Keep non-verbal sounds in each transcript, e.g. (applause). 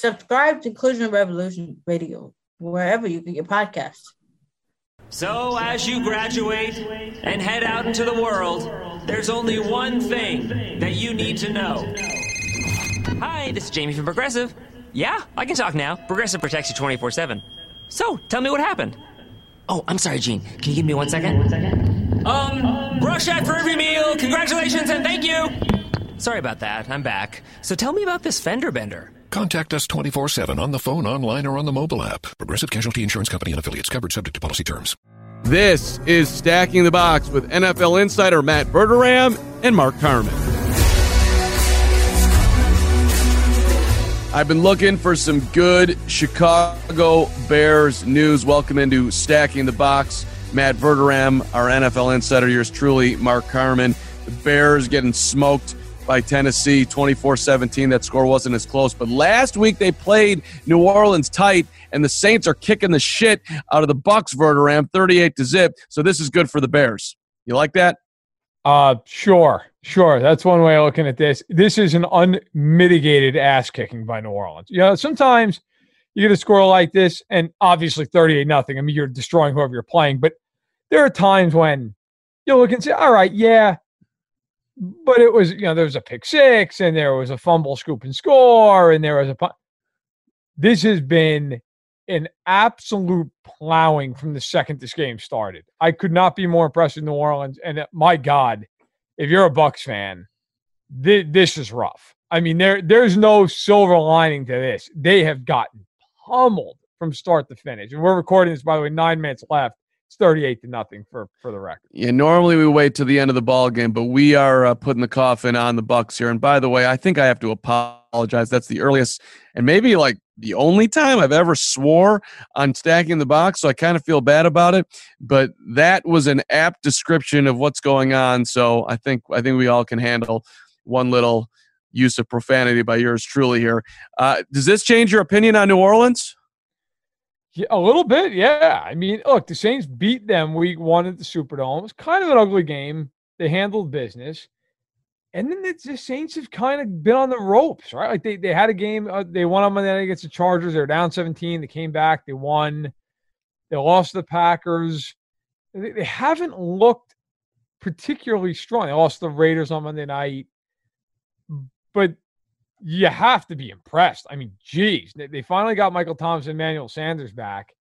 Subscribe to Inclusion Revolution Radio wherever you get your podcasts. So, as you graduate and head out into the world, there's only one thing that you need to know. Hi, this is Jamie from Progressive. Yeah, I can talk now. Progressive protects you 24 7. So, tell me what happened. Oh, I'm sorry, Gene. Can you give me one second? Um, brush at for every meal. Congratulations and thank you. Sorry about that. I'm back. So, tell me about this fender bender. Contact us 24 7 on the phone, online, or on the mobile app. Progressive Casualty Insurance Company and affiliates covered subject to policy terms. This is Stacking the Box with NFL insider Matt Verderame and Mark Carman. I've been looking for some good Chicago Bears news. Welcome into Stacking the Box. Matt Verderame, our NFL insider, yours truly, Mark Carman. The Bears getting smoked by Tennessee 24 17. That score wasn't as close. But last week they played New Orleans tight, and the Saints are kicking the shit out of the Bucks, Verderame, 38 to zip. So this is good for the Bears. You like that? Uh, sure, sure. That's one way of looking at this. This is an unmitigated ass kicking by New Orleans. You know, sometimes you get a score like this, and obviously 38 nothing. I mean, you're destroying whoever you're playing, but there are times when you look and say, all right, yeah, but it was, you know, there was a pick six and there was a fumble scoop and score and there was a punt. This has been an absolute plowing from the second this game started. I could not be more impressed with New Orleans. And uh, my God, if you're a Bucks fan, th- this is rough. I mean, there there's no silver lining to this. They have gotten pummeled from start to finish. And we're recording this, by the way, nine minutes left. It's 38 to nothing for for the record. Yeah, normally we wait to the end of the ball game, but we are uh, putting the coffin on the Bucks here. And by the way, I think I have to apologize. That's the earliest and maybe like the only time I've ever swore on stacking the box, so I kind of feel bad about it. But that was an apt description of what's going on. So I think I think we all can handle one little use of profanity by yours truly here. Uh, does this change your opinion on New Orleans? Yeah, a little bit, yeah. I mean, look, the Saints beat them week one at the Superdome. It was kind of an ugly game. They handled business. And then the, the Saints have kind of been on the ropes, right? Like they, they had a game, uh, they won on Monday night against the Chargers. They were down 17. They came back, they won. They lost the Packers. They, they haven't looked particularly strong. They lost the Raiders on Monday night. But you have to be impressed. I mean, geez, they finally got Michael Thomas and Emmanuel Sanders back.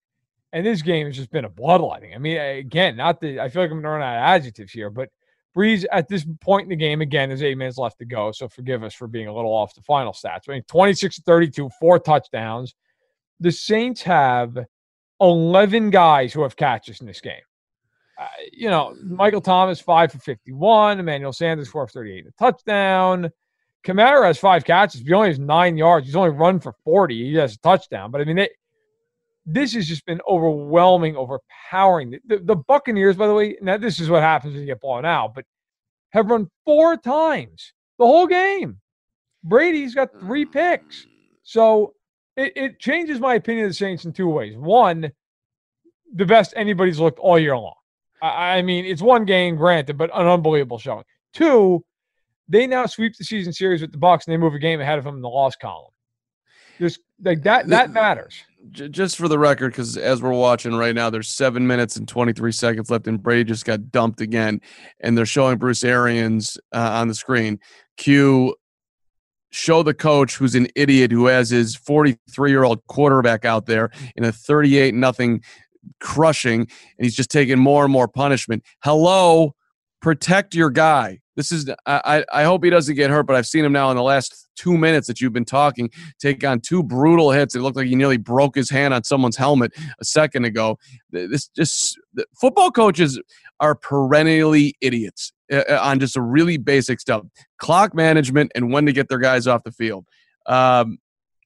And this game has just been a bloodletting. I mean, again, not the I feel like I'm going to run out of adjectives here, but Brees at this point in the game, again, there's eight minutes left to go. So forgive us for being a little off the final stats. I mean, 26 to 32, four touchdowns. The Saints have 11 guys who have catches in this game. Uh, you know, Michael Thomas, five for 51. Emmanuel Sanders, four for 38, a touchdown. Kamara has five catches. He only has nine yards. He's only run for 40. He has a touchdown. But I mean, they, this has just been overwhelming, overpowering. The, the, the, Buccaneers, by the way, now this is what happens when you get blown out, but have run four times the whole game. Brady's got three mm. picks. So it, it changes my opinion of the Saints in two ways. One, the best anybody's looked all year long. I, I mean, it's one game, granted, but an unbelievable showing. Two, they now sweep the season series with the Bucks and they move a game ahead of them in the loss column. Just like that, that matters. Just for the record, because as we're watching right now, there's seven minutes and 23 seconds left, and Brady just got dumped again. And they're showing Bruce Arians uh, on the screen. Cue show the coach who's an idiot who has his 43 year old quarterback out there in a 38 nothing crushing, and he's just taking more and more punishment. Hello, protect your guy. This is I I hope he doesn't get hurt, but I've seen him now in the last two minutes that you've been talking take on two brutal hits. It looked like he nearly broke his hand on someone's helmet a second ago. This just football coaches are perennially idiots uh, uh, on just a really basic stuff, clock management and when to get their guys off the field. Um,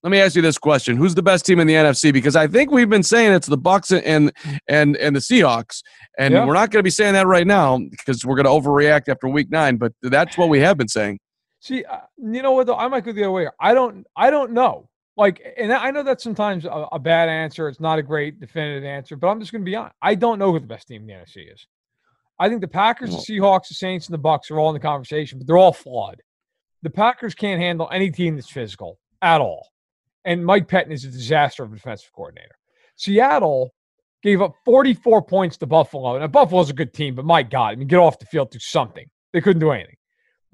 let me ask you this question: Who's the best team in the NFC? Because I think we've been saying it's the Bucks and and and the Seahawks, and Yeah. we're not going to be saying that right now because we're going to overreact after Week Nine. But that's what we have been saying. See, uh, you know what? Though I might go the other way. I don't. I don't know. Like, and I know that's sometimes a, a bad answer. It's not a great definitive answer, but I'm just going to be honest. I don't know who the best team in the NFC is. I think the Packers, the Seahawks, the Saints, and the Bucks are all in the conversation, but they're all flawed. The Packers can't handle any team that's physical at all, and Mike Pettine is a disaster of a defensive coordinator. Seattle gave up 44 points to Buffalo. Now Buffalo's a good team, but my God, I mean, get off the field, do something. They couldn't do anything.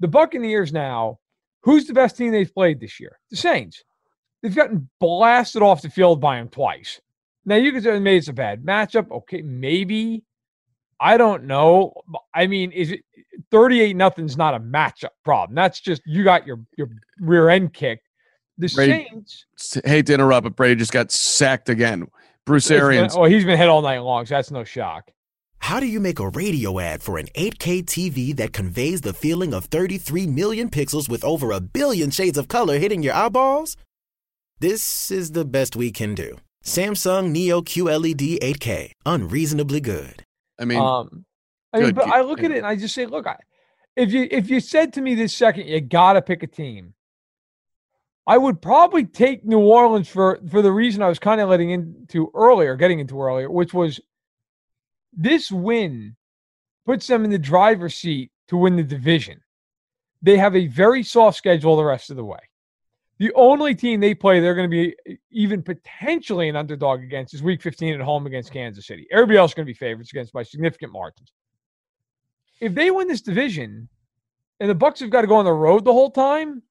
The Buccaneers now, who's the best team they've played this year? The Saints. They've gotten blasted off the field by them twice. Now you could say maybe it's a bad matchup. Okay, maybe. I don't know. I mean, is it 38 nothing's not a matchup problem. That's just you got your your rear end kicked. The Brady- Saints Hate to interrupt, but Brady just got sacked again. Bruce it's been- Arians. oh, he's been hit all night long, so that's no shock. How do you make a radio ad for an 8K TV that conveys the feeling of 33 million pixels with over a billion shades of color hitting your eyeballs? This is the best we can do. Samsung Neo QLED 8K, unreasonably good. I mean, um, I mean, good but g- I look at it and I just say, look, I, if you if you said to me this second, you got to pick a team. I would probably take New Orleans for for the reason I was kind of letting into earlier, getting into earlier, which was this win puts them in the driver's seat to win the division. They have a very soft schedule the rest of the way. The only team they play they're going to be even potentially an underdog against is week 15 at home against Kansas City. Everybody else is going to be favorites against by significant margins. If they win this division and the Bucks have got to go on the road the whole time,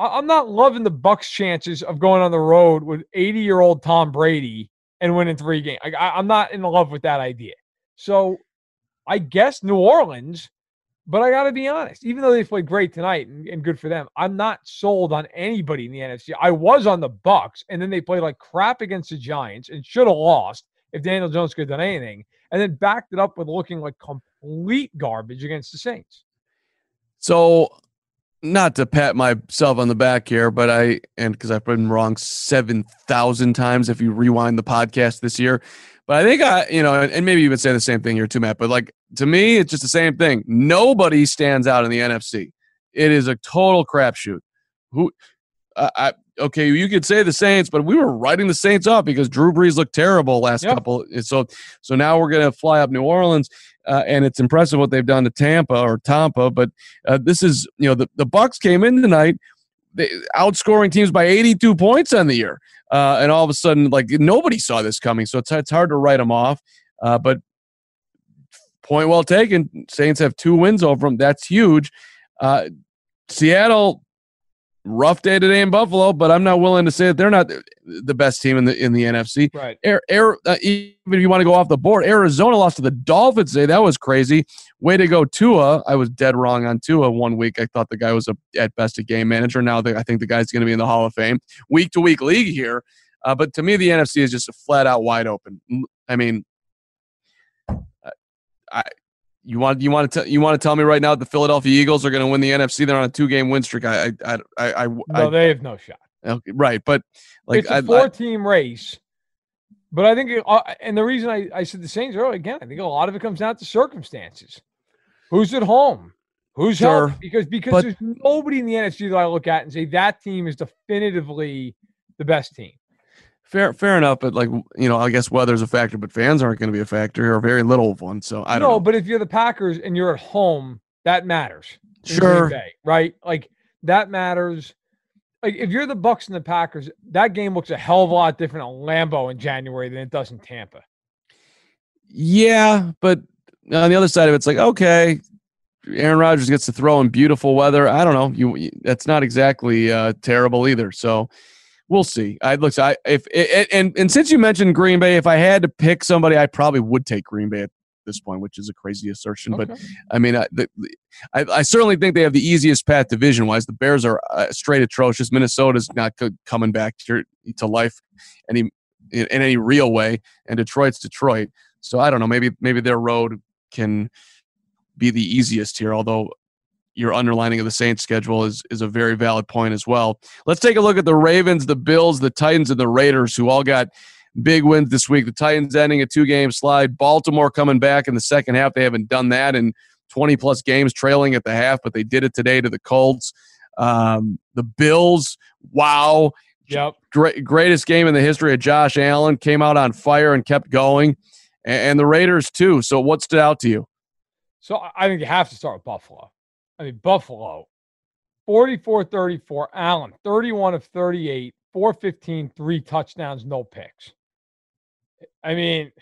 I'm not loving the Bucks' chances of going on the road with 80 year old Tom Brady and winning three games. I, I'm not in love with that idea. So I guess New Orleans, but I got to be honest, even though they played great tonight and, and good for them, I'm not sold on anybody in the NFC. I was on the Bucks, and then they played like crap against the Giants and should have lost if Daniel Jones could have done anything, and then backed it up with looking like complete garbage against the Saints. So, not to pat myself on the back here, but I, and because I've been wrong 7,000 times if you rewind the podcast this year. But I think I, you know, and, and maybe you would say the same thing here too, Matt. But like to me, it's just the same thing. Nobody stands out in the NFC. It is a total crapshoot. Who, I, I okay, you could say the Saints, but we were writing the Saints off because Drew Brees looked terrible last Yep. couple. So, so now we're gonna fly up New Orleans, uh, and it's impressive what they've done to Tampa or Tampa. But uh, this is, you know, the the Bucks came in tonight, they outscoring teams by 82 points on the year, uh, and all of a sudden, like nobody saw this coming. So it's it's hard to write them off. Uh, but point well taken. Saints have two wins over them. That's huge. Uh, Seattle, rough day today in Buffalo, but I'm not willing to say that they're not the- best team in the in the NFC. Right. Air, Air, uh, even if you want to go off the board, Arizona lost to the Dolphins today. That was crazy. Way to go, Tua. I was dead wrong on Tua one week. I thought the guy was a, at best a game manager. Now I think the guy's going to be in the Hall of Fame. Week to week league here. Uh, but to me, the NFC is just a flat out wide open. I mean, I you want you want to tell you want to tell me right now that the Philadelphia Eagles are going to win the NFC? They're on a two game win streak. I I I I, I, No, they have no shot. okay, right, but like it's a four-team race. But I think, it- uh, and the reason I, I said the Saints earlier again, I think a lot of it comes down to circumstances. Who's at home? Who's Sure, healthy? Because because but- there's nobody in the NFC that I look at and say that team is definitively the best team. Fair, fair enough, but like you know, I guess weather's a factor, but fans aren't going to be a factor or very little of one. So I don't no, know. but if you're the Packers and you're at home, that matters. Sure. Bay, right? Like that matters. Like if you're the Bucks and the Packers, that game looks a hell of a lot different on Lambeau in January than it does in Tampa. Yeah, but on the other side of it, it's like okay, Aaron Rodgers gets to throw in beautiful weather. I don't know. You, you that's not exactly uh, terrible either. So we'll see. I look. I if and, and and since you mentioned Green Bay, if I had to pick somebody, I probably would take Green Bay at this point, which is a crazy assertion. But I mean, I, the, I, I certainly think they have the easiest path division wise. The Bears are uh, straight atrocious. Minnesota's not co- coming back to, to life any in, in any real way, and Detroit's Detroit. So I don't know. Maybe maybe their road can be the easiest here. Although your underlining of the Saints schedule is is a very valid point as well. Let's take a look at the Ravens, the Bills, the Titans, and the Raiders, who all got big wins this week. The Titans ending a two game slide. Baltimore coming back in the second half. They haven't done that in 20 plus games, trailing at the half, but they did it today to the Colts. Um, the Bills, wow. Yep. Great, greatest game in the history of Josh Allen. Came out on fire and kept going. And, and the Raiders, too. So, what stood out to you? So, I think you have to start with Buffalo. I mean, Buffalo, 44 34. Allen, 31 of 38, 415, three touchdowns, no picks. I mean,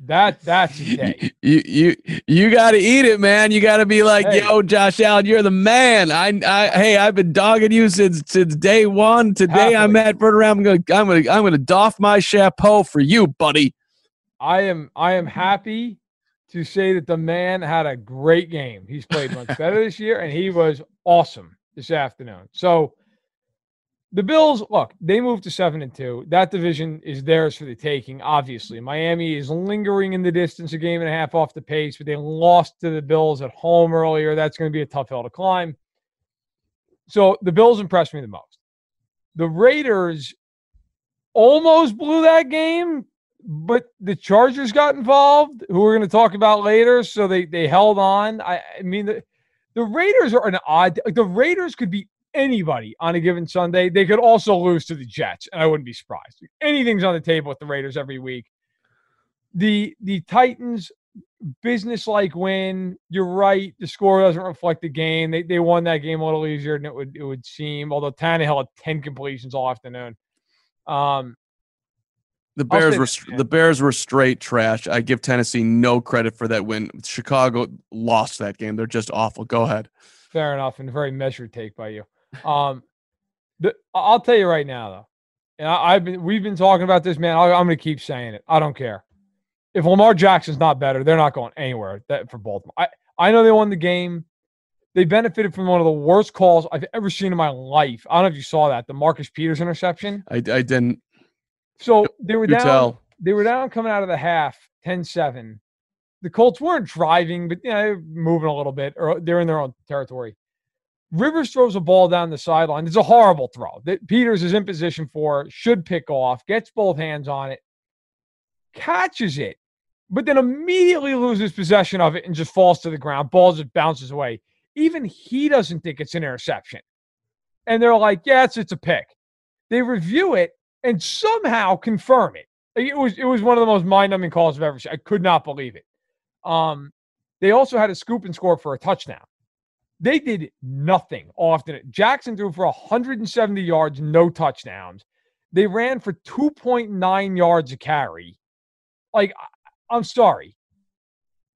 that that's a (laughs) day. You you you got to eat it, man. You got to be like, Hey. yo, Josh Allen, you're the man. I, I hey, I've been dogging you since since day one. Today I'm Happily. at Verderame. I'm gonna I'm gonna I'm gonna doff my chapeau for you, buddy. I am I am (laughs) happy to say that the man had a great game. He's played much better this year, and he was awesome this afternoon. So the Bills, look, they moved to seven and two. That division is theirs for the taking. Obviously, Miami is lingering in the distance, a game and a half off the pace, but they lost to the Bills at home earlier. That's going to be a tough hill to climb. So the Bills impressed me the most. The Raiders almost blew that game, but the Chargers got involved, who we're going to talk about later. So they they held on. I, I mean, the, the Raiders are an odd. Like the Raiders could beat anybody on a given Sunday. They could also lose to the Jets, and I wouldn't be surprised. Anything's on the table with the Raiders every week. The the Titans business-like win. You're right. The score doesn't reflect the game. They they won that game a little easier than it would it would seem. Although Tannehill had ten completions all afternoon. Um, The Bears were the Bears were straight trash. I give Tennessee no credit for that win. Chicago lost that game. They're just awful. Go ahead. Fair enough, and a very measured take by you. Um, the, I'll tell you right now, though, and I, I've been we've been talking about this, man. I, I'm going to keep saying it. I don't care if Lamar Jackson's not better; they're not going anywhere. That for Baltimore. I I know they won the game. They benefited from one of the worst calls I've ever seen in my life. I don't know if you saw that, the Marcus Peters interception. I, I didn't. So they were down. tell. They were down coming out of the half, 10-7. The Colts weren't driving, but you know, they were moving a little bit, or they're in their own territory. Rivers throws a ball down the sideline. It's a horrible throw that Peters is in position for, should pick off, gets both hands on it, catches it, but then immediately loses possession of it and just falls to the ground. Ball just bounces away. Even he doesn't think it's an interception. And they're like, it's, it's a pick. They review it and somehow confirm it. It was it was one of the most mind-numbing calls I've ever seen. I could not believe it. Um, they also had a scoop and score for a touchdown. They did nothing often. Jackson threw for 170 yards, no touchdowns. They ran for 2.9 yards a carry. Like, I'm sorry.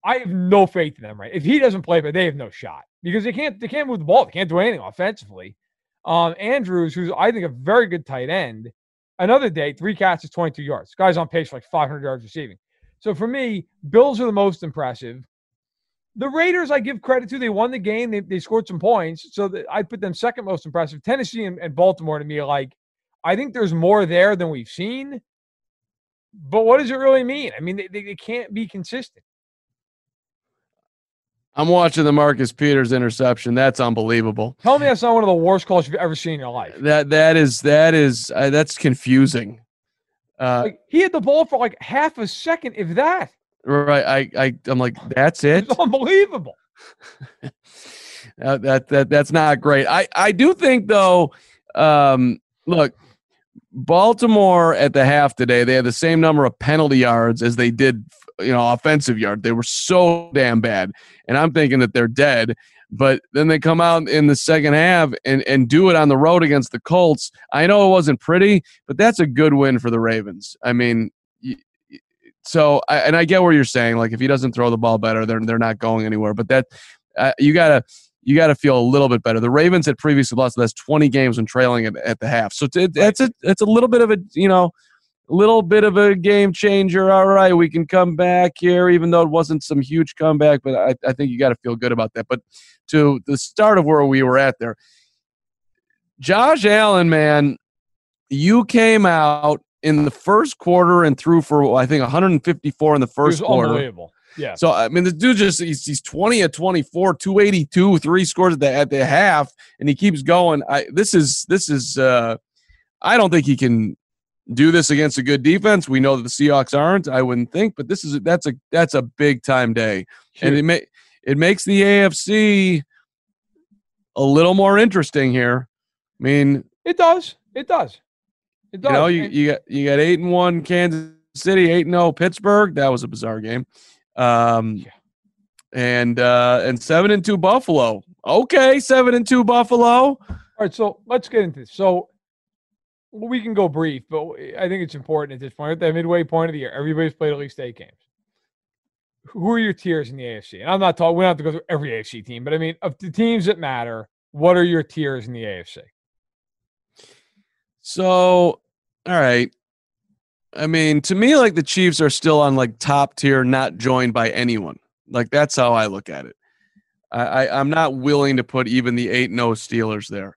I have no faith in them, right? If he doesn't play, but they have no shot because they can't they can't move the ball. They can't do anything offensively. Um, Andrews, who's I think a very good tight end, another day, three catches, 22 yards. Guy's on pace for like 500 yards receiving. So for me, Bills are the most impressive. The Raiders, I give credit to. They won the game. They, they scored some points. So that I put them second most impressive. Tennessee and, and Baltimore to me like, I think there's more there than we've seen. But what does it really mean? I mean, they, they, they can't be consistent. I'm watching the Marcus Peters interception. That's unbelievable. Tell me that's not one of the worst calls you've ever seen in your life. That that is that is uh, that's confusing. Uh, Like he had the ball for like half a second, if that. right. I I I'm like that's it. It's unbelievable. (laughs) Uh, that that that's not great. I I do think though. Um, look, Baltimore at the half today, they had the same number of penalty yards as they did, you know, offensive yard. They were so damn bad, and I'm thinking that they're dead. But then they come out in the second half and and do it on the road against the Colts. I know it wasn't pretty, but that's a good win for the Ravens. I mean. So, and I get what you're saying. Like, if he doesn't throw the ball better, they're they're not going anywhere. But that uh, you gotta you got to feel a little bit better. The Ravens had previously lost that's 20 games when trailing at, at the half. So it's, it's a it's a little bit of a you know little bit of a game changer. All right, we can come back here, even though it wasn't some huge comeback. But I, I think you got to feel good about that. But to the start of where we were at there, Josh Allen, man, you came out in the first quarter and threw for I think 154 in the It first quarter. unbelievable. Yeah. So I mean, the dude just he's, he's twenty at twenty four, two eighty two, three scores at the at the half, and he keeps going. I this is this is. uh I don't think he can do this against a good defense. We know that the Seahawks aren't. I wouldn't think, but this is that's a that's a big time day, and it may it makes the AFC a little more interesting here. I mean, It does. It does. It does. you know, you, you got you got eight and one Kansas City, eight and zero Pittsburgh. That was a bizarre game, um, Yeah. and uh, and seven and two Buffalo. Okay, seven and two Buffalo. All right, so let's get into this. So we can go brief, but I think it's important at this point. At the midway point of the year, everybody's played at least eight games. Who are your tiers in the AFC? And I'm not talking. We don't have to go through every AFC team, but I mean, of the teams that matter, what are your tiers in the AFC? So, all right. I mean, to me, like the Chiefs are still on like top tier, not joined by anyone. Like that's how I look at it. I, I I'm not willing to put even the eight no Steelers there.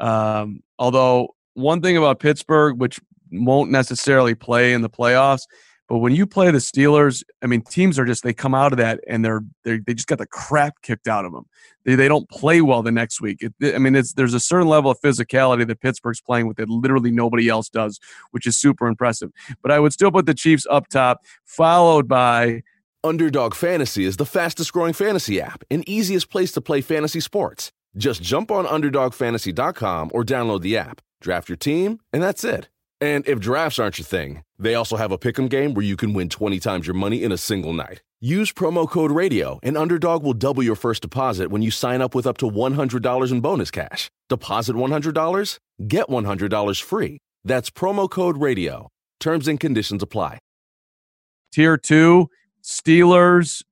Um, although one thing about Pittsburgh, which won't necessarily play in the playoffs, but when you play the Steelers, I mean, teams are just they come out of that and they're they they just got the crap kicked out of them. They they don't play well the next week. It, I mean, it's there's a certain level of physicality that Pittsburgh's playing with that literally nobody else does, which is super impressive. But I would still put the Chiefs up top, followed by Underdog Fantasy is the fastest growing fantasy app and easiest place to play fantasy sports. Just jump on UnderdogFantasy.com or download the app, draft your team, and that's it. And if drafts aren't your thing, they also have a pick'em game where you can win 20 times your money in a single night. Use promo code RADIO, and Underdog will double your first deposit when you sign up with up to $100 in bonus cash. Deposit $100, get $100 free. That's promo code RADIO. Terms and conditions apply. tier two, Steelers.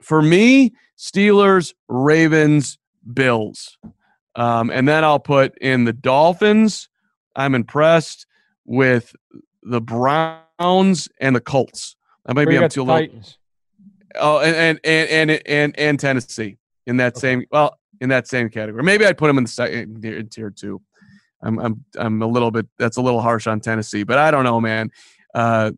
For me, Steelers, Ravens, Bills. Um, and then I'll put in the Dolphins. I'm impressed with the Browns and the Colts. I might be up too the low. Titans. Oh, and and and and and, and Tennessee in that same well in that same category. Maybe I'd put them in the second tier, tier two. I'm I'm I'm a little bit that's a little harsh on Tennessee, but I don't know, man. Uh,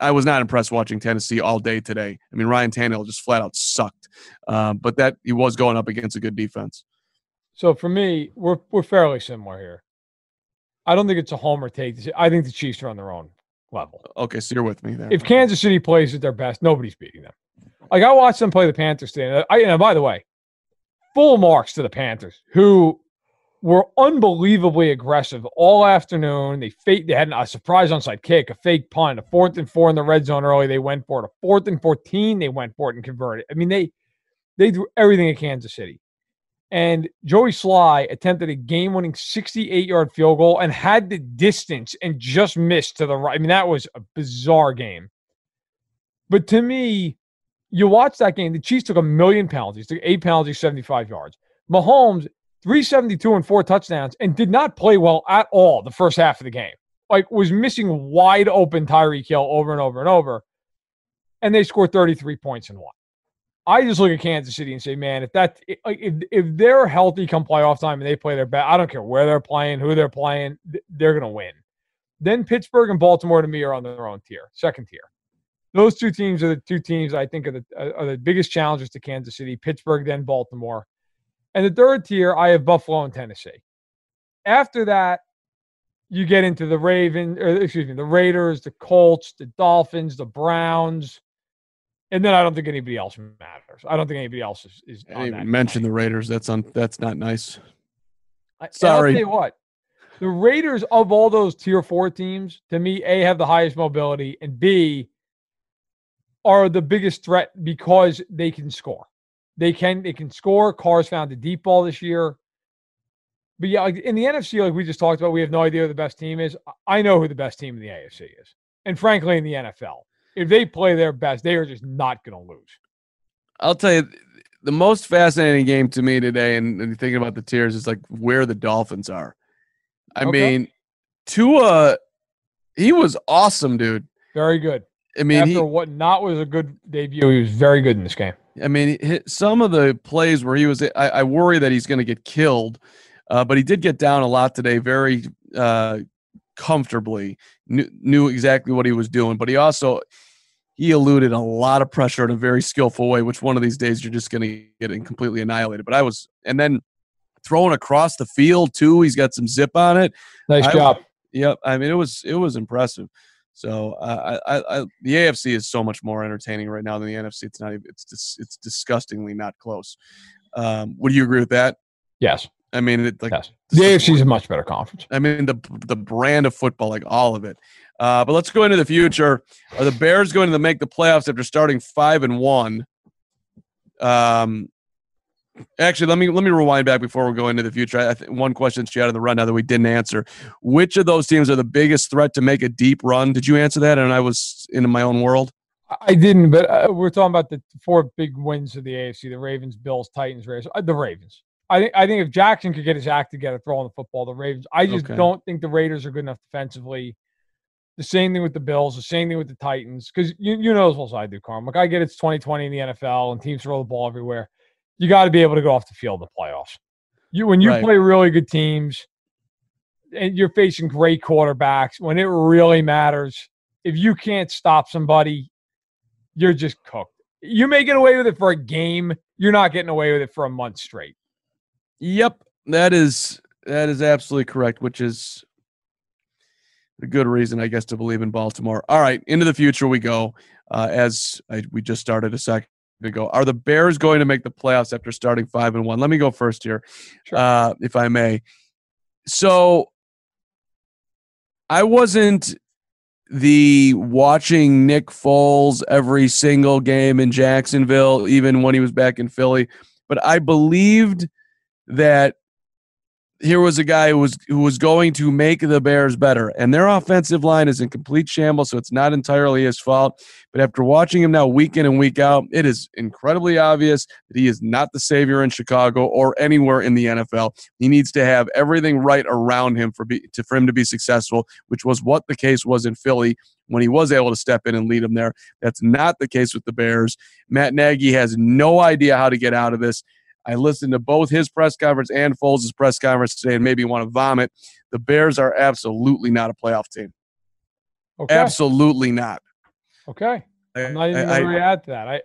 I was not impressed watching Tennessee all day today. I mean, Ryan Tannehill just flat out sucked, um, but that he was going up against a good defense. So for me, we're we're fairly similar here. I don't think it's a homer take. I think the Chiefs are on their own level. Okay, so you're with me there. If Kansas City plays at their best, nobody's beating them. Like I watched them play the Panthers today. I, and by the way, full marks to the Panthers, who were unbelievably aggressive all afternoon. They fake, they had a surprise onside kick, a fake punt, a fourth and four in the red zone early. They went for it. A fourth and fourteen, they went for it and converted. I mean, they they threw everything at Kansas City. And Joey Slye attempted a game-winning 68-yard field goal and had the distance and just missed to the right. I mean, that was a bizarre game. But to me, you watch that game, the Chiefs took a million penalties, took eight penalties, 75 yards. Mahomes, 372 and four touchdowns, and did not play well at all the first half of the game. Like, was missing wide open Tyreek Hill over and over and over. And they scored 33 points in won. I just look at Kansas City and say, man, if that if if they're healthy come playoff time and they play their best, I don't care where they're playing, who they're playing, th- they're gonna win. Then Pittsburgh and Baltimore to me are on their own tier, second tier. Those two teams are the two teams I think are the uh, are the biggest challenges to Kansas City. Pittsburgh, then Baltimore, and the third tier I have Buffalo and Tennessee. After that, you get into the Raven, or excuse me, the Raiders, the Colts, the Dolphins, the Browns. And then I don't think anybody else matters. I don't think anybody else is. is I on didn't that even mention the Raiders. That's on. That's not nice. Sorry. I'll tell you what, the Raiders of all those tier four teams, to me, A, have the highest mobility, and B, are the biggest threat because they can score. They can they can score. Carr's found a deep ball this year. But yeah, like in the NFC, like we just talked about, we have no idea who the best team is. I know who the best team in the AFC is. And frankly, in the NFL, if they play their best, they are just not going to lose. I'll tell you, the most fascinating game to me today, and, and thinking about the tiers, is like where the Dolphins are. I Okay. mean, Tua, he was awesome, dude. Very good. I mean, After he, what not was a good debut, he was very good in this game. I mean, some of the plays where he was, I, I worry that he's going to get killed, uh, but he did get down a lot today, very uh, comfortably. Knew, knew exactly what he was doing, but he also he eluded a lot of pressure in a very skillful way, which one of these days you're just going to get completely annihilated. But I was, and then throwing across the field too. He's got some zip on it. Nice I, job. Yep. I mean, it was it was impressive. So uh, I, I, I, the AFC is so much more entertaining right now than the NFC. It's not. Even, it's dis, it's disgustingly not close. Um, would you agree with that? Yes. I mean, it, like yes. the AFC is a much better conference. I mean, the the brand of football, like all of it. Uh, but let's go into the future. Are the Bears going to make the playoffs after starting five and one? Um, actually, let me let me rewind back before we go into the future. I, I think one question she had in the run now that we didn't answer: Which of those teams are the biggest threat to make a deep run? Did you answer that? And I was in my own world. I didn't, but uh, we're talking about the four big wins of the AFC: the Ravens, Bills, Titans, Raiders. Uh, the Ravens. I think I think if Jackson could get his act together throwing the football, the Ravens. I just Okay. don't think the Raiders are good enough defensively. The same thing with the Bills. The same thing with the Titans. Because you you know as well as I do, Carm. Like I get it's 2020 in the NFL and teams throw the ball everywhere. You got to be able to go off the field in the playoffs. You when you Right. play really good teams and you're facing great quarterbacks when it really matters. If you can't stop somebody, you're just cooked. You may get away with it for a game. You're not getting away with it for a month straight. Yep, that is that is absolutely correct. Which is a good reason, I guess, to believe in Baltimore. All right, into the future we go. Uh, as I, we just started a second ago, are the Bears going to make the playoffs after starting five and one? Let me go first here, uh, if I may. So, I wasn't the watching Nick Foles every single game in Jacksonville, even when he was back in Philly, but I believed that here was a guy who was who was going to make the Bears better, and their offensive line is in complete shambles, so it's not entirely his fault. But after watching him now week in and week out, it is incredibly obvious that he is not the savior in Chicago or anywhere in the NFL. He needs to have everything right around him for be, to, for him to be successful, which was what the case was in Philly when he was able to step in and lead them there. That's not the case with the Bears. Matt Nagy has no idea how to get out of this. I listened to both his press conference and Foles' press conference today and maybe want to vomit. The Bears are absolutely not a playoff team. Okay. Absolutely not. Okay. I, I'm not even going to react to that. I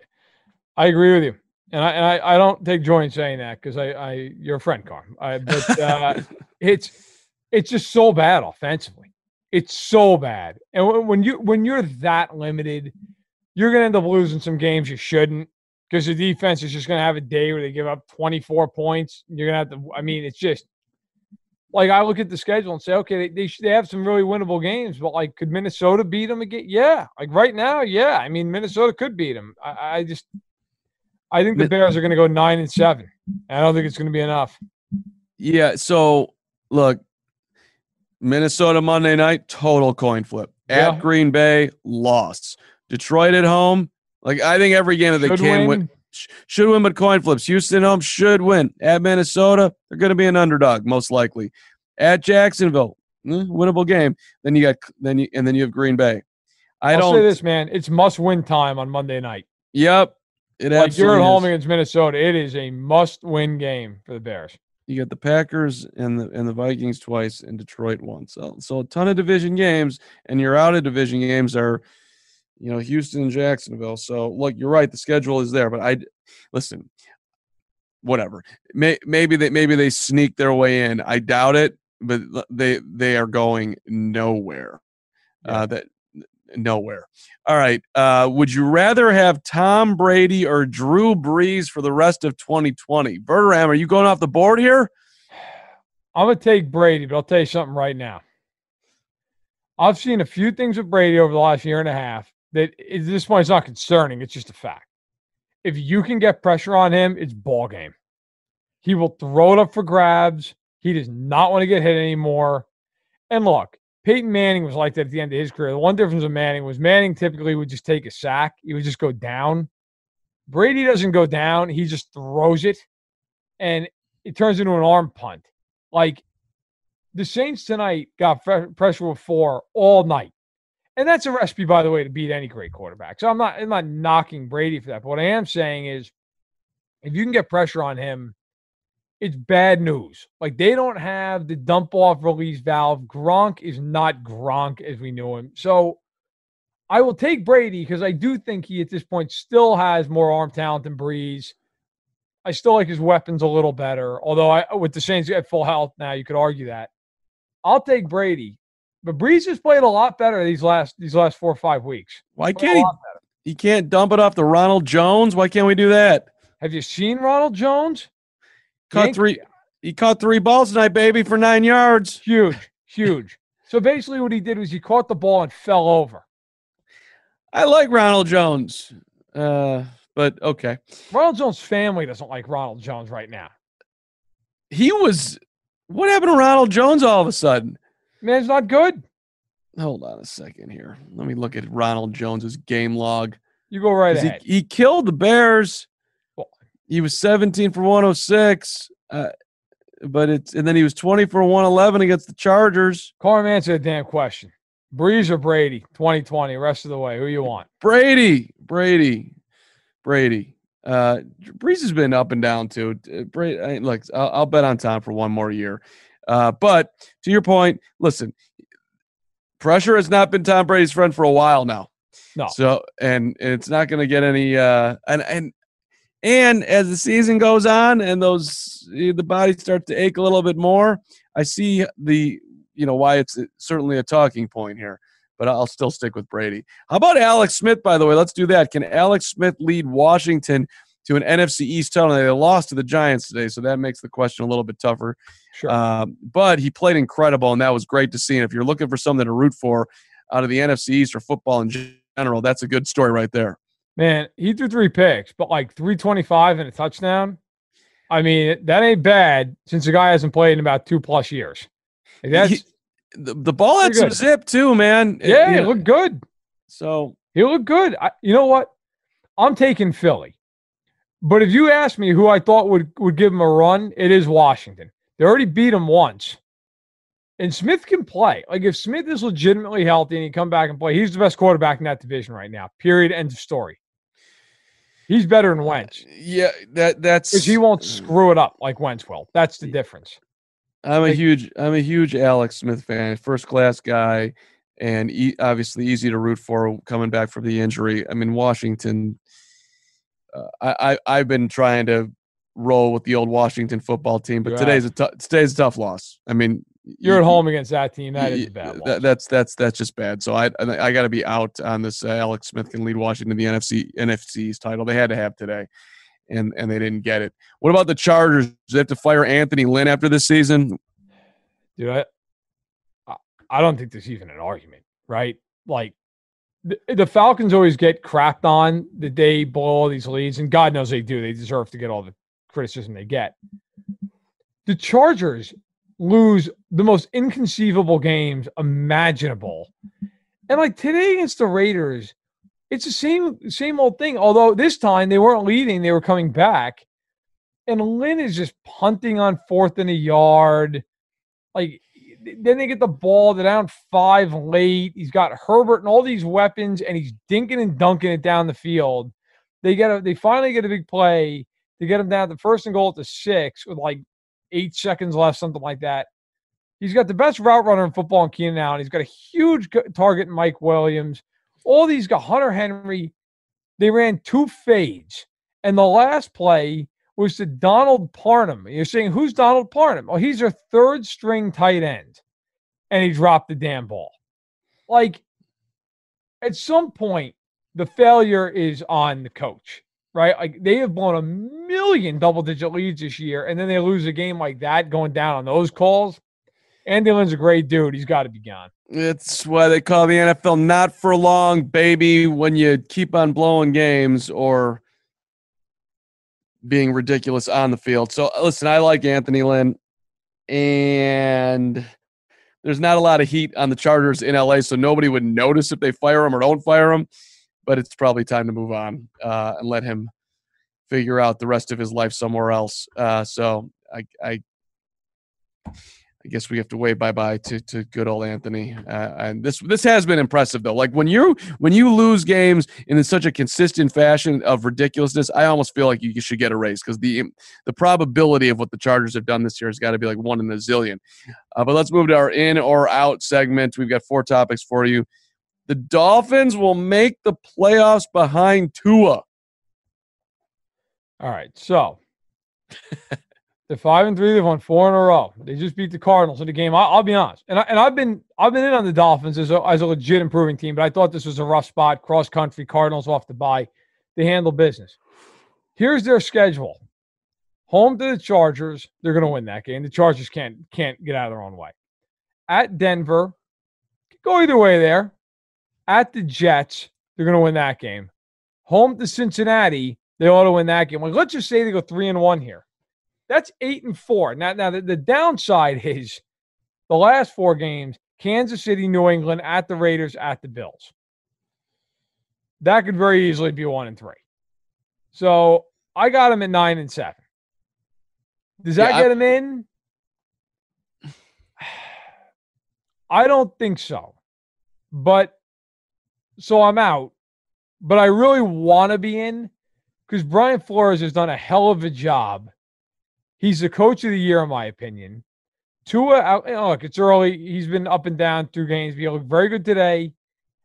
I agree with you, and I and I, I don't take joy in saying that because I I you're a friend, Carm. I, but uh, (laughs) it's it's just so bad offensively. It's so bad, and when you when you're that limited, you're going to end up losing some games you shouldn't because the defense is just going to have a day where they give up 24 points. You're going to have to. I mean, it's just like I look at the schedule and say, okay, they they, should, they have some really winnable games, but like, could Minnesota beat them again? Yeah, like right now, yeah. I mean, Minnesota could beat them. I, I just, I think the Bears are going to go nine and seven. I don't think it's going to be enough. Yeah. So look, Minnesota Monday night, total coin flip. Yeah. At Green Bay, lost. Detroit at home, like I think every game that they Should can win. win. should win, but coin flips. Houston home should win. At Minnesota, they're going to be an underdog most likely. At Jacksonville, eh, winnable game. Then you got then you and then you have Green Bay. I I'll don't. say this, man. It's must-win time on Monday night. Yep, it Like you're at home is. against Minnesota. It is a must-win game for the Bears. You got the Packers and the and the Vikings twice, and Detroit once. So so a ton of division games, and your out of division games are, you know, Houston and Jacksonville. So look, you're right. The schedule is there, but I listen. Whatever. May, maybe they maybe they sneak their way in. I doubt it, but they they are going nowhere. Uh, that nowhere. All right. Uh, would you rather have Tom Brady or Drew Brees for the rest of 2020? Verderame, are you going off the board here? I'm gonna take Brady, but I'll tell you something right now. I've seen a few things with Brady over the last year and a half that at this point it's not concerning. It's just a fact. If you can get pressure on him, it's ball game. He will throw it up for grabs. He does not want to get hit anymore. And look, Peyton Manning was like that at the end of his career. The one difference with Manning was Manning typically would just take a sack. He would just go down. Brady doesn't go down. He just throws it, and it turns into an arm punt. Like the Saints tonight got pressure with four all night. And that's a recipe, by the way, to beat any great quarterback. So I'm not I'm not knocking Brady for that. But what I am saying is if you can get pressure on him, it's bad news. Like they don't have the dump off release valve. Gronk is not Gronk as we knew him. So I will take Brady because I do think he at this point still has more arm talent than Brees. I still like his weapons a little better. Although I with the Saints at full health now, you could argue that. I'll take Brady. But Brees has played a lot better these last these last four or five weeks. Why can't he? He can't dump it off to Ronald Jones. Why can't we do that? Have you seen Ronald Jones? Caught three. He caught three balls tonight, baby, for nine yards. Huge, huge. so basically, what he did was he caught the ball and fell over. I like Ronald Jones, uh, but okay. Ronald Jones' family doesn't like Ronald Jones right now. He was. What happened to Ronald Jones all of a sudden? Man's not good. Hold on a second here. Let me look at Ronald Jones's game log. You go right ahead. He, he killed the Bears. Well- He was 17 for 106. Uh, but it's and then he was 20 for 111 against the Chargers. Carm, answer the damn question. Brees or Brady, 2020, rest of the way. Who you want? Brady, Brady, Brady. Uh, Brees has been up and down too. Uh, Brady, I, look, I'll, I'll bet on Tom for one more year. Uh, but to your point, listen, pressure has not been Tom Brady's friend for a while now. No. So and it's not going to get any. Uh, and and and as the season goes on and those the body starts to ache a little bit more, I see the you know why it's certainly a talking point here. But I'll still stick with Brady. How about Alex Smith? By the way, let's do that. Can Alex Smith lead Washington to an NFC East title? They lost to the Giants today, so that makes the question a little bit tougher. Sure. Um, but he played incredible, and that was great to see. And if you're looking for something to root for out of the NFC East or football in general, that's a good story right there. Man, he threw three picks, but like 325 and a touchdown. I mean, that ain't bad since the guy hasn't played in about two plus years. Like, that's He- The, the ball had some good. zip too, man. It- yeah, you he looked good. so He looked good. I, you know what? I'm taking Philly. But if you ask me who I thought would, would give him a run, it is Washington. They already beat him once. And Smith can play. Like if Smith is legitimately healthy and he come back and play, he's the best quarterback in that division right now. Period. End of story. He's better than Wentz uh, yeah, that that's because he won't screw it up like Wentz will. That's the difference. I'm a huge I'm a huge Alex Smith fan, first class guy, and e- obviously easy to root for coming back from the injury. I mean Washington. Uh, I, I I've been trying to roll with the old Washington football team, but You today's a today's a tough loss. I mean You're at home against that team. That is bad that- that's that's that's just bad. So I I, got to be out on this. Uh, Alex Smith can lead Washington the NFC NFC's title. They had to have today, and and they didn't get it. What about the Chargers? Do they have to fire Anthony Lynn after this season? Dude, I- I don't think there's even an argument, right? Like the, Falcons always get crapped on the day blow all these leads, and God knows they do. They deserve to get all the criticism they get. The Chargers lose the most inconceivable games imaginable. And like today against the Raiders, it's the same same old thing. Although this time they weren't leading, they were coming back. And Lynn is just punting on fourth and a yard. Like then they get the ball, they're down five late. He's got Herbert and all these weapons, and he's dinking and dunking it down the field. They get a they finally get a big play to get him down to first and goal at the six with like eight seconds left, something like that. He's got the best route runner in football in Keenan Allen. He's got a huge target in Mike Williams. All these got Hunter Henry. They ran two fades. And the last play was to Donald Parham. You're saying, who's Donald Parham? Well, oh, he's their third string tight end. And he dropped the damn ball. Like, at some point, the failure is on the coach, right? Like, they have blown a million double digit leads this year. And then they lose a game like that going down on those calls. Andy Lynn's a great dude. He's got to be gone. It's why they call the NFL not for long, baby, when you keep on blowing games or being ridiculous on the field. So, listen, I like Anthony Lynn, and there's not a lot of heat on the Chargers in LA, so nobody would notice if they fire him or don't fire him. But it's probably time to move on uh, and let him figure out the rest of his life somewhere else. Uh, so, I, I I guess we have to wave bye bye to to good old Anthony. Uh, and this this has been impressive though. Like when you when you lose games in such a consistent fashion of ridiculousness, I almost feel like you should get a raise because the the probability of what the Chargers have done this year has got to be like one in a zillion. Uh, but let's move to our in or out segment. We've got four topics for you. The Dolphins will make the playoffs behind Tua. All right, so (laughs) they're five and three. They've won four in a row. They just beat the Cardinals in the game. I, will be honest, and I, and I've been I've been in on the Dolphins as a, as a legit improving team, but I thought this was a rough spot. Cross country, Cardinals off the bye. They handle business. Here's their schedule: home to the Chargers. They're going to win that game. The Chargers can't can't get out of their own way. At Denver, go either way there. At the Jets, they're going to win that game. Home to Cincinnati, they ought to win that game. Like, let's just say they go three and one here. That's eight and four. Now, now the, the downside (laughs) is the last four games: Kansas City, New England, at the Raiders, at the Bills. That could very easily be one and three. So I got him at nine and seven. Does that yeah, get him in? (sighs) I don't think so. But so I'm out. But I really want to be in because Brian Flores has done a hell of a job. He's the coach of the year, in my opinion. Tua, you know, look, it's early. He's been up and down through games. He looked very good today,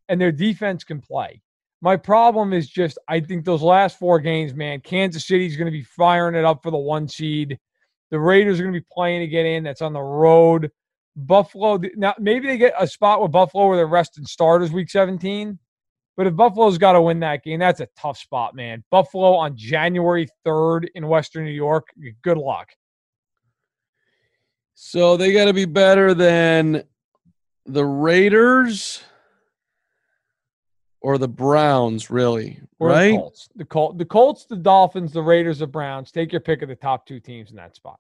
and their defense can play. My problem is just I think those last four games, man, Kansas City's going to be firing it up for the one seed. The Raiders are going to be playing to get in. That's on the road. Buffalo, now maybe they get a spot with Buffalo where they're resting starters week 17. But if Buffalo's got to win that game, that's a tough spot, man. Buffalo on January 3rd in Western New York. Good luck. So they got to be better than the Raiders or the Browns, really, or right? The Colts. The, Col- the Colts, the Dolphins, the Raiders, the Browns. Take your pick of the top two teams in that spot.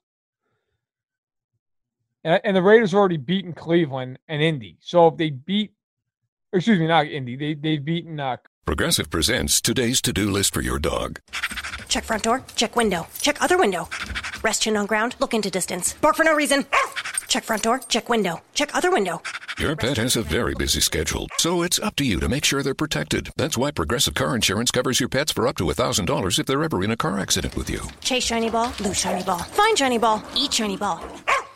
And, and the Raiders already beaten Cleveland and Indy. So if they beat excuse me, not Indy. They they've beaten. Uh, Progressive presents today's to-do list for your dog. Check front door. Check window. Check other window. Rest chin on ground. Look into distance. Bark for no reason. Check front door. Check window. Check other window. Your pet has a very busy schedule, so it's up to you to make sure they're protected. That's why Progressive Car Insurance covers your pets for up to $1,000 if they're ever in a car accident with you. Chase shiny ball. Lose shiny ball. Find shiny ball. Eat shiny ball.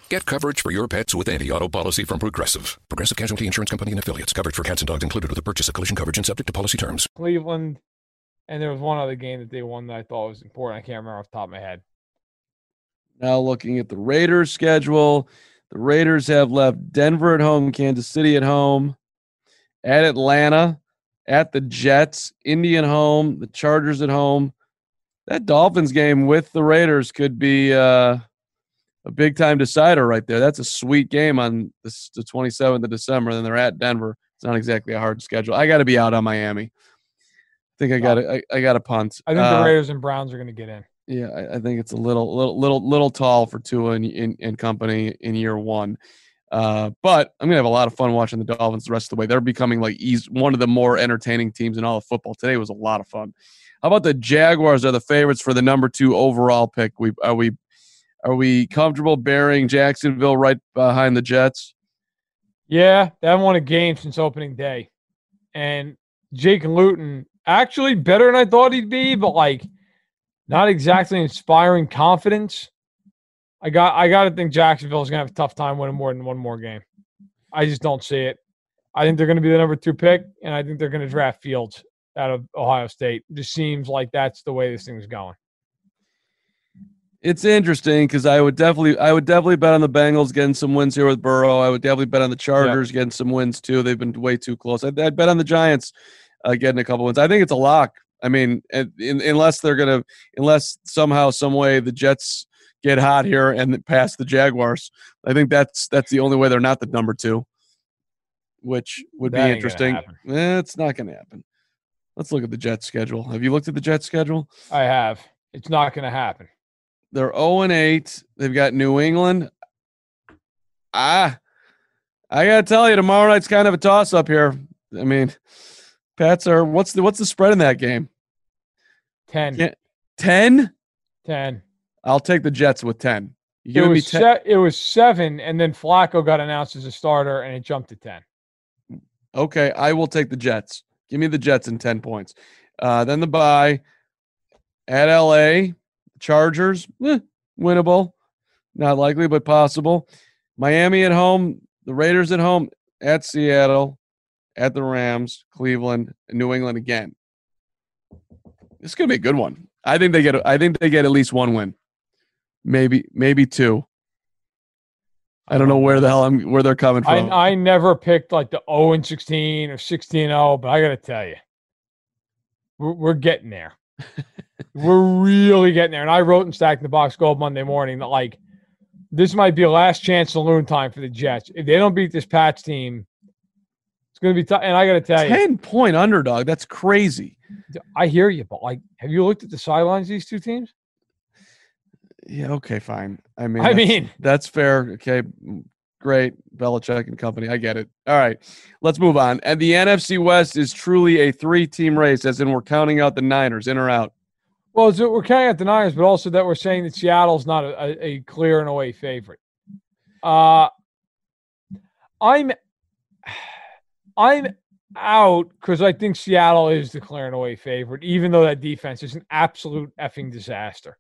Get coverage for your pets with any auto policy from Progressive. Progressive Casualty Insurance Company and affiliates. Coverage for cats and dogs included with the purchase of collision coverage and subject to policy terms. Cleveland, and there was one other game that they won that I thought was important. I can't remember off the top of my head. Now looking at the Raiders schedule, the Raiders have left Denver at home, Kansas City at home, at Atlanta, at the Jets, Indian home, the Chargers at home. That Dolphins game with the Raiders could be uh, a big time decider right there. That's a sweet game on the, the 27th of December. Then they're at Denver. It's not exactly a hard schedule. I got to be out on Miami. I think I got I, I got a punt. I think uh, the Raiders and Browns are going to get in. Yeah, I, I, think it's a little little little little tall for Tua and, in in company in year one. Uh, but I'm gonna have a lot of fun watching the Dolphins the rest of the way. They're becoming like easy, one of the more entertaining teams in all of football. Today was a lot of fun. How about the Jaguars are the favorites for the number two overall pick? We are we are we comfortable bearing Jacksonville right behind the Jets? Yeah, they haven't won a game since opening day. And Jake Luton, actually better than I thought he'd be, but like not exactly inspiring confidence. I got I gotta think Jacksonville's gonna have a tough time winning more than one more game. I just don't see it. I think they're gonna be the number two pick, and I think they're gonna draft Fields out of Ohio State. It just seems like that's the way this thing's going it's interesting because I would definitely, I would definitely bet on the Bengals getting some wins here with Burrow. I would definitely bet on the Chargers getting some wins too. They've been way too close. I'd, I'd bet on the Giants uh, getting a couple wins. I think it's a lock. I mean, in, unless they're gonna, unless somehow, some way the Jets get hot here and pass the Jaguars, I think that's that's the only way they're not the number two, which would that be interesting. Eh, it's not going to happen. Let's look at the Jets schedule. Have you looked at the Jets schedule? I have. It's not going to happen. They're 0 and 8. They've got New England. Ah, I gotta tell you, tomorrow night's kind of a toss up here. I mean, Pats are what's the what's the spread in that game? 10. 10? 10. I'll take the Jets with 10. You it was, se- it was seven, and then Flacco got announced as a starter, and it jumped to 10. Okay, I will take the Jets. Give me the Jets in 10 points. Uh, then the bye at LA. Chargers, eh, winnable. Not likely, but possible. Miami at home. The Raiders at home. At Seattle. at the Rams, Cleveland, and New England again. This is gonna be a good one. I think they get. I think they get at least one win, maybe maybe two. I don't know where the hell I'm where they're coming from. I, I never picked like the 0 and 16 or 16 0, but I got to tell you, we're, we're getting there. (laughs) we're really getting there. And I wrote in Stack the Box Gold Monday morning that like this might be a last chance saloon time for the Jets. If they don't beat this Pats team, it's going to be tough. And I got to tell 10 you, 10 point underdog. That's crazy. I hear you, but like, have you looked at the sidelines, these two teams? Yeah, okay, fine. I mean, I that's- mean- (laughs) that's fair. Okay, great, Belichick and company. I get it. All right, let's move on. And the NFC West is truly a three-team race, as in we're counting out the Niners in or out. Well, we're counting out the Niners, but also that we're saying that Seattle's not a, a, clear and away favorite. Uh I'm I'm out because I think Seattle is the clear and away favorite, even though that defense is an absolute effing disaster.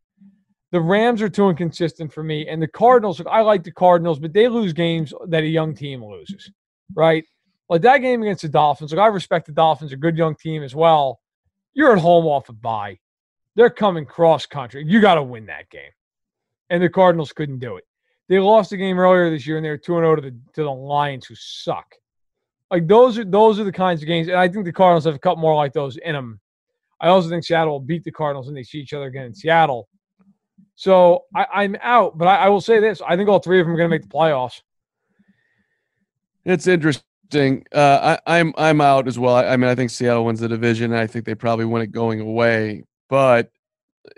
The Rams are too inconsistent for me, and the Cardinals. I like the Cardinals, but they lose games that a young team loses, right? Like that game against the Dolphins. Like I respect the Dolphins, a good young team as well. You're at home off a bye. They're coming cross country. You got to win that game, and the Cardinals couldn't do it. They lost a game earlier this year, and they were two and zero to the to the Lions, who suck. Like those are those are the kinds of games, and I think the Cardinals have a couple more like those in them. I also think Seattle will beat the Cardinals and they see each other again in Seattle. So I, I'm out, but I, I will say this: I think all three of them are going to make the playoffs. It's interesting. Uh, I, I'm I'm out as well. I, I mean, I think Seattle wins the division. I think they probably win it going away. But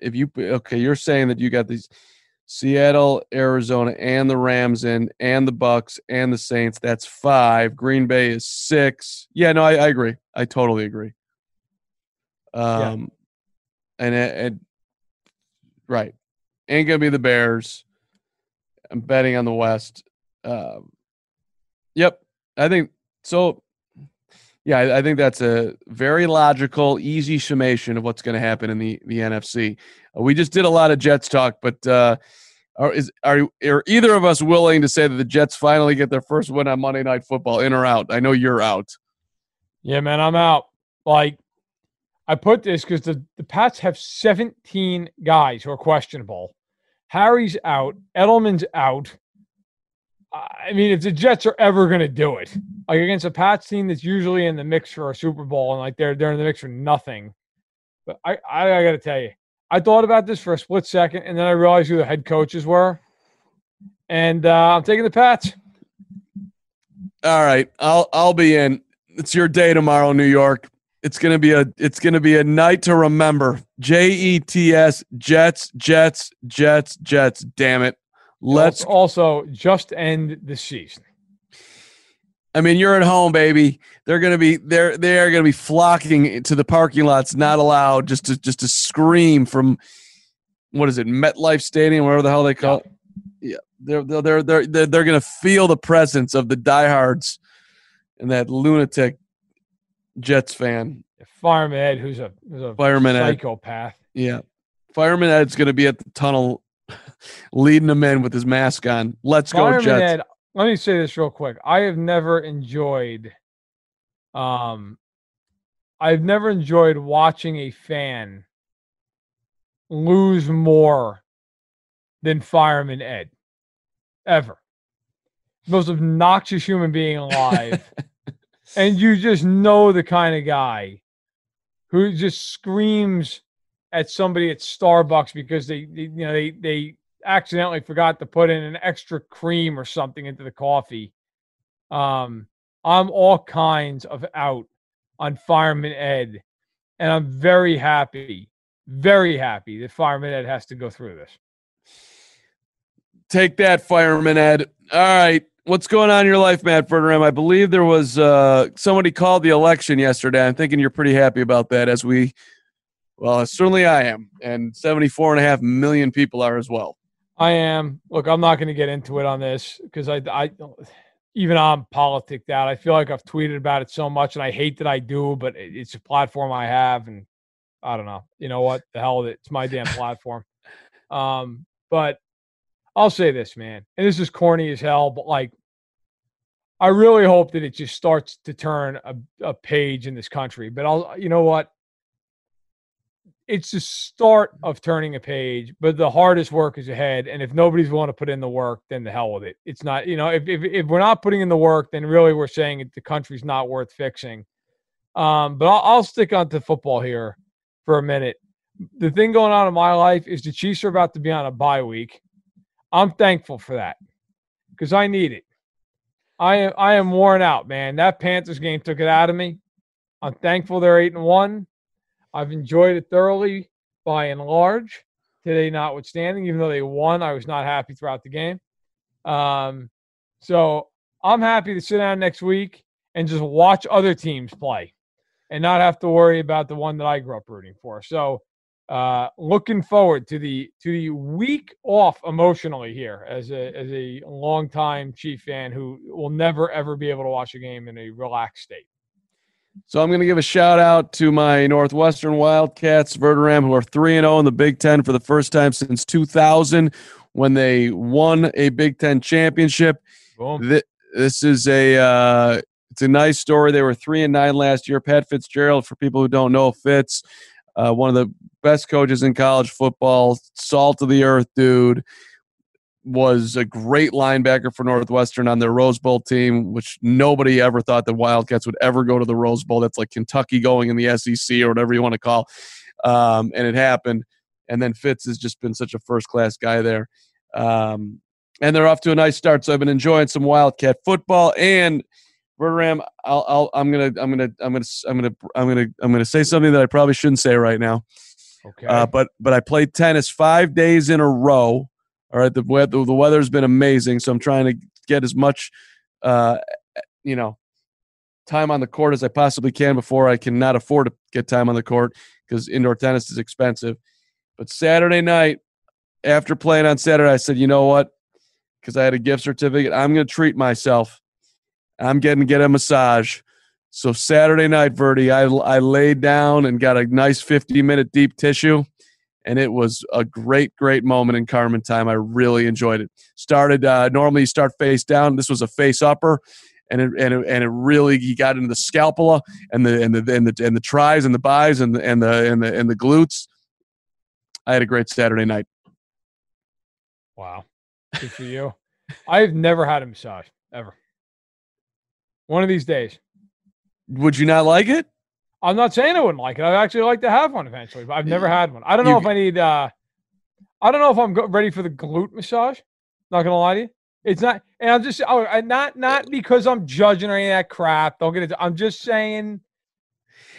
if you okay, you're saying that you got these Seattle, Arizona, and the Rams in, and the Bucs and the Saints. That's five. Green Bay is six. Yeah, no, I, I agree. I totally agree. Um, and it, and right, ain't gonna be the Bears. I'm betting on the West. Um, yep, I think so. Yeah, I, I think that's a very logical, easy summation of what's going to happen in the the NFC. Uh, we just did a lot of Jets talk, but uh, are is are are either of us willing to say that the Jets finally get their first win on Monday Night Football? In or out? I know you're out. Yeah, man, I'm out. Like I put this because the, the Pats have 17 guys who are questionable. Harry's out. Edelman's out. I mean, if the Jets are ever going to do it, like against a Pats team that's usually in the mix for a Super Bowl, and like they're they're in the mix for nothing. But I I, I got to tell you, I thought about this for a split second, and then I realized who the head coaches were, and uh, I'm taking the Pats. All right, I'll I'll be in. It's your day tomorrow, New York. It's gonna be a it's gonna be a night to remember. J E T S Jets Jets Jets Jets. Damn it. Let's. also just end the season. I mean, you're at home, baby. They're gonna be they're they're gonna be flocking to the parking lots, not allowed, just to just to scream from what is it, MetLife Stadium, whatever the hell they call it. Yeah, they're they're they're they're they're, gonna feel the presence of the diehards and that lunatic Jets fan. Fireman Ed, who's a who's a Fireman Ed. psychopath. Yeah, Fireman Ed's gonna be at the tunnel, leading them in with his mask on. Let's go, Jets. Ed, let me say this real quick. I have never enjoyed um I've never enjoyed watching a fan lose more than Fireman Ed. Ever. Most obnoxious human being alive. (laughs) and you just know the kind of guy who just screams at somebody at Starbucks because they, they you know they they accidentally forgot to put in an extra cream or something into the coffee. Um, I'm all kinds of out on Fireman Ed, and I'm very happy, very happy that Fireman Ed has to go through this. Take that, Fireman Ed. All right. What's going on in your life, Matt Verderame? I believe there was uh, somebody called the election yesterday. I'm thinking you're pretty happy about that, as we, well, certainly I am. And 74 and a half million people are as well. I am. Look, I'm not going to get into it on this because I, I, even I'm politicked out. I feel like I've tweeted about it so much, and I hate that I do, but it's a platform I have, and I don't know. You know what? The hell, it's my damn platform. Um, but I'll say this, man, and this is corny as hell, but like, I really hope that it just starts to turn a, a page in this country. But I'll, you know what? It's the start of turning a page, but the hardest work is ahead. And if nobody's willing to put in the work, then the hell with it. It's not, you know, if, if, if we're not putting in the work, then really we're saying the country's not worth fixing. Um, but I'll, I'll stick on to football here for a minute. The thing going on in my life is the Chiefs are about to be on a bye week. I'm thankful for that because I need it. I am I am worn out, man. That Panthers game took it out of me. I'm thankful they're eight and one. I've enjoyed it thoroughly by and large. Today, notwithstanding, even though they won, I was not happy throughout the game. Um, so I'm happy to sit down next week and just watch other teams play and not have to worry about the one that I grew up rooting for. So uh, looking forward to the to the week off emotionally here as a as a longtime Chief fan who will never ever be able to watch a game in a relaxed state. So I'm going to give a shout out to my Northwestern Wildcats, Verderame, who are three and zero in the Big Ten for the first time since 2000, when they won a Big Ten championship. Boom. This is a uh, it's a nice story. They were three and nine last year. Pat Fitzgerald, for people who don't know, Fitz, uh, one of the best coaches in college football, salt of the earth dude, was a great linebacker for Northwestern on their Rose Bowl team, which nobody ever thought the Wildcats would ever go to the Rose Bowl. That's like Kentucky going in the SEC or whatever you want to call. Um, and it happened. And then Fitz has just been such a first class guy there. Um, and they're off to a nice start. So I've been enjoying some Wildcat football and Verderame, I'll, I'll, I'm gonna, I'm gonna, I'm gonna, I'm gonna, I'm gonna, I'm gonna say something that I probably shouldn't say right now. Okay. Uh, but, but I played tennis five days in a row. All right. The weather, the weather's been amazing, so I'm trying to get as much, uh, you know, time on the court as I possibly can before I cannot afford to get time on the court because indoor tennis is expensive. But Saturday night, after playing on Saturday, I said, you know what? Because I had a gift certificate, I'm going to treat myself. I'm getting to get a massage. So Saturday night, Verdi, I, I laid down and got a nice 50 minute deep tissue. And it was a great, great moment in Carman time. I really enjoyed it. Started uh, normally you start face down. This was a face upper, and it and it, and it really he got into the scapula and the and the and the and the tries and the buys and the and the and the and the glutes. I had a great Saturday night. Wow, good for you. (laughs) I've never had a massage ever. One of these days. Would you not like it? I'm not saying I wouldn't like it. I'd actually like to have one eventually, but I've never had one. I don't know You- if I need. uh I don't know if I'm go- ready for the glute massage. Not gonna lie to you, it's not. And I'm just oh, I- not not because I'm judging or any of that crap. Don't get it. I'm just saying.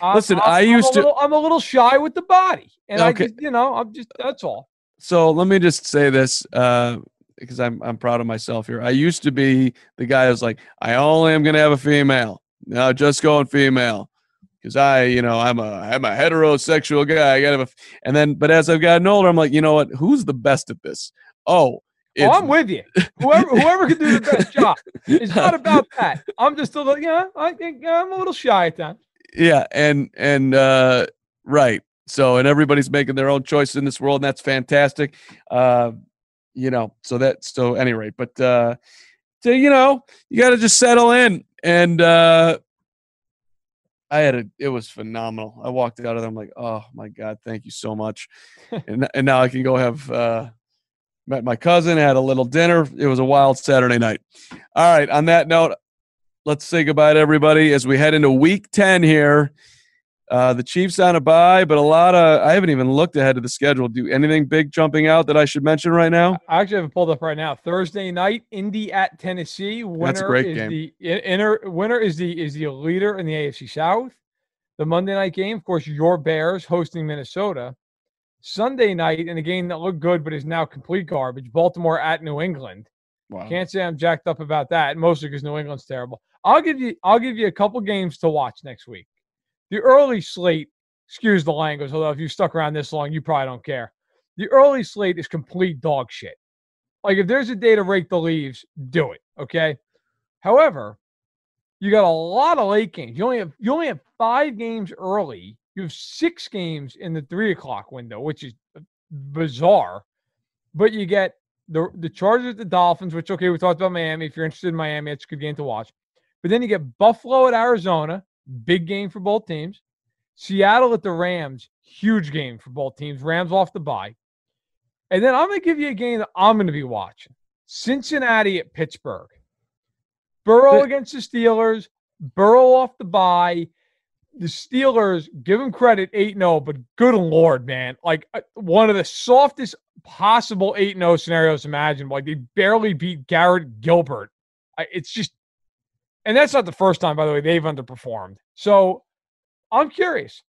I'm- Listen, I'm- I a used to- I'm a little shy with the body, and I just, you know, I'm just. That's all. So let me just say this, uh, because I'm I'm proud of myself here. I used to be the guy who's like, I only am gonna have a female. Now just going female. Because I, you know, I'm a I'm a heterosexual guy. I gotta have a, and then, but as I've gotten older, I'm like, you know what? Who's the best at this? Oh, Oh, I'm with you. Whoever whoever can do the best (laughs) job. It's not about that. I'm just a little. Yeah, I think I'm a little shy at times. yeah, and and uh, right. So and everybody's making their own choices in this world, and that's fantastic. Uh, you know, so that so any rate, but uh, so you know, you got to just settle in, and uh, I had a it was phenomenal. I walked out of there, I'm like, oh my god, thank you so much, (laughs) and and now I can go have. Uh, Met my cousin, had a little dinner. It was a wild Saturday night. All right. On that note, let's say goodbye to everybody as we head into week 10 here. Uh, the Chiefs on a bye, but a lot of I haven't even looked ahead of the schedule. Do anything big jumping out that I should mention right now? I actually haven't pulled up right now. Thursday night, Indy at Tennessee. Winner That's a great is game. the inner winner is the is the leader in the AFC South. The Monday night game, of course, your Bears hosting Minnesota. Sunday night in a game that looked good but is now complete garbage. Baltimore at New England. Wow. Can't say I'm jacked up about that, mostly because New England's terrible. I'll give you I'll give you a couple games to watch next week. The early slate, excuse the language, although if you stuck around this long, you probably don't care. The early slate is complete dog shit. Like if there's a day to rake the leaves, do it. Okay. However, you got a lot of late games. You only have you only have five games early. You have six games in the three o'clock window, which is bizarre. But you get the the Chargers, the Dolphins, which okay, we talked about Miami. If you're interested in Miami, it's a good game to watch. But then you get Buffalo at Arizona, big game for both teams. Seattle at the Rams, huge game for both teams. Rams off the bye. And then I'm going to give you a game that I'm going to be watching Cincinnati at Pittsburgh. Burrow against the Steelers, Burrow off the bye. The Steelers, give them credit, 8 0, but good Lord, man. Like uh, one of the softest possible 8 0 scenarios imaginable. Like they barely beat Garrett Gilbert. It's just, and that's not the first time, by the way, they've underperformed. So I'm curious.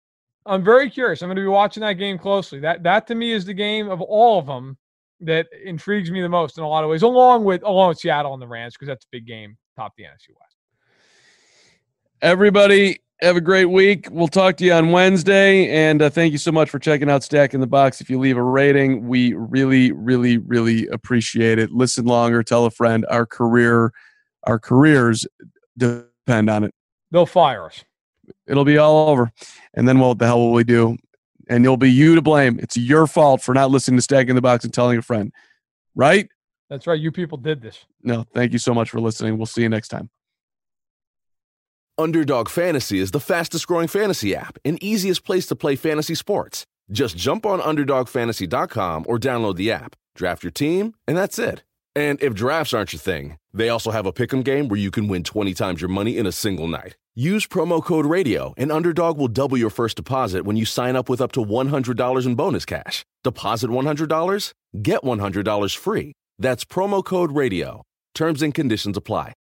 I'm very curious. I'm going to be watching that game closely. That that to me is the game of all of them that intrigues me the most in a lot of ways, along with along with Seattle and the Rams, because that's a big game, top the NFC West. Everybody, have a great week. We'll talk to you on Wednesday. And uh, thank you so much for checking out Stack in the Box. If you leave a rating, we really, really, really appreciate it. Listen longer, tell a friend. Our career, our careers depend on it. They'll fire us. It'll be all over. And then what the hell will we do? And it'll be you to blame. It's your fault for not listening to Stack in the Box and telling a friend. Right? That's right. You people did this. No, thank you so much for listening. We'll see you next time. Underdog Fantasy is the fastest growing fantasy app and easiest place to play fantasy sports. Just jump on UnderdogFantasy.com or download the app, draft your team, and that's it. And if drafts aren't your thing, they also have a pick'em game where you can win 20 times your money in a single night. Use promo code RADIO, and Underdog will double your first deposit when you sign up with up to $100 in bonus cash. Deposit $100, get $100 free. That's promo code RADIO. Terms and conditions apply.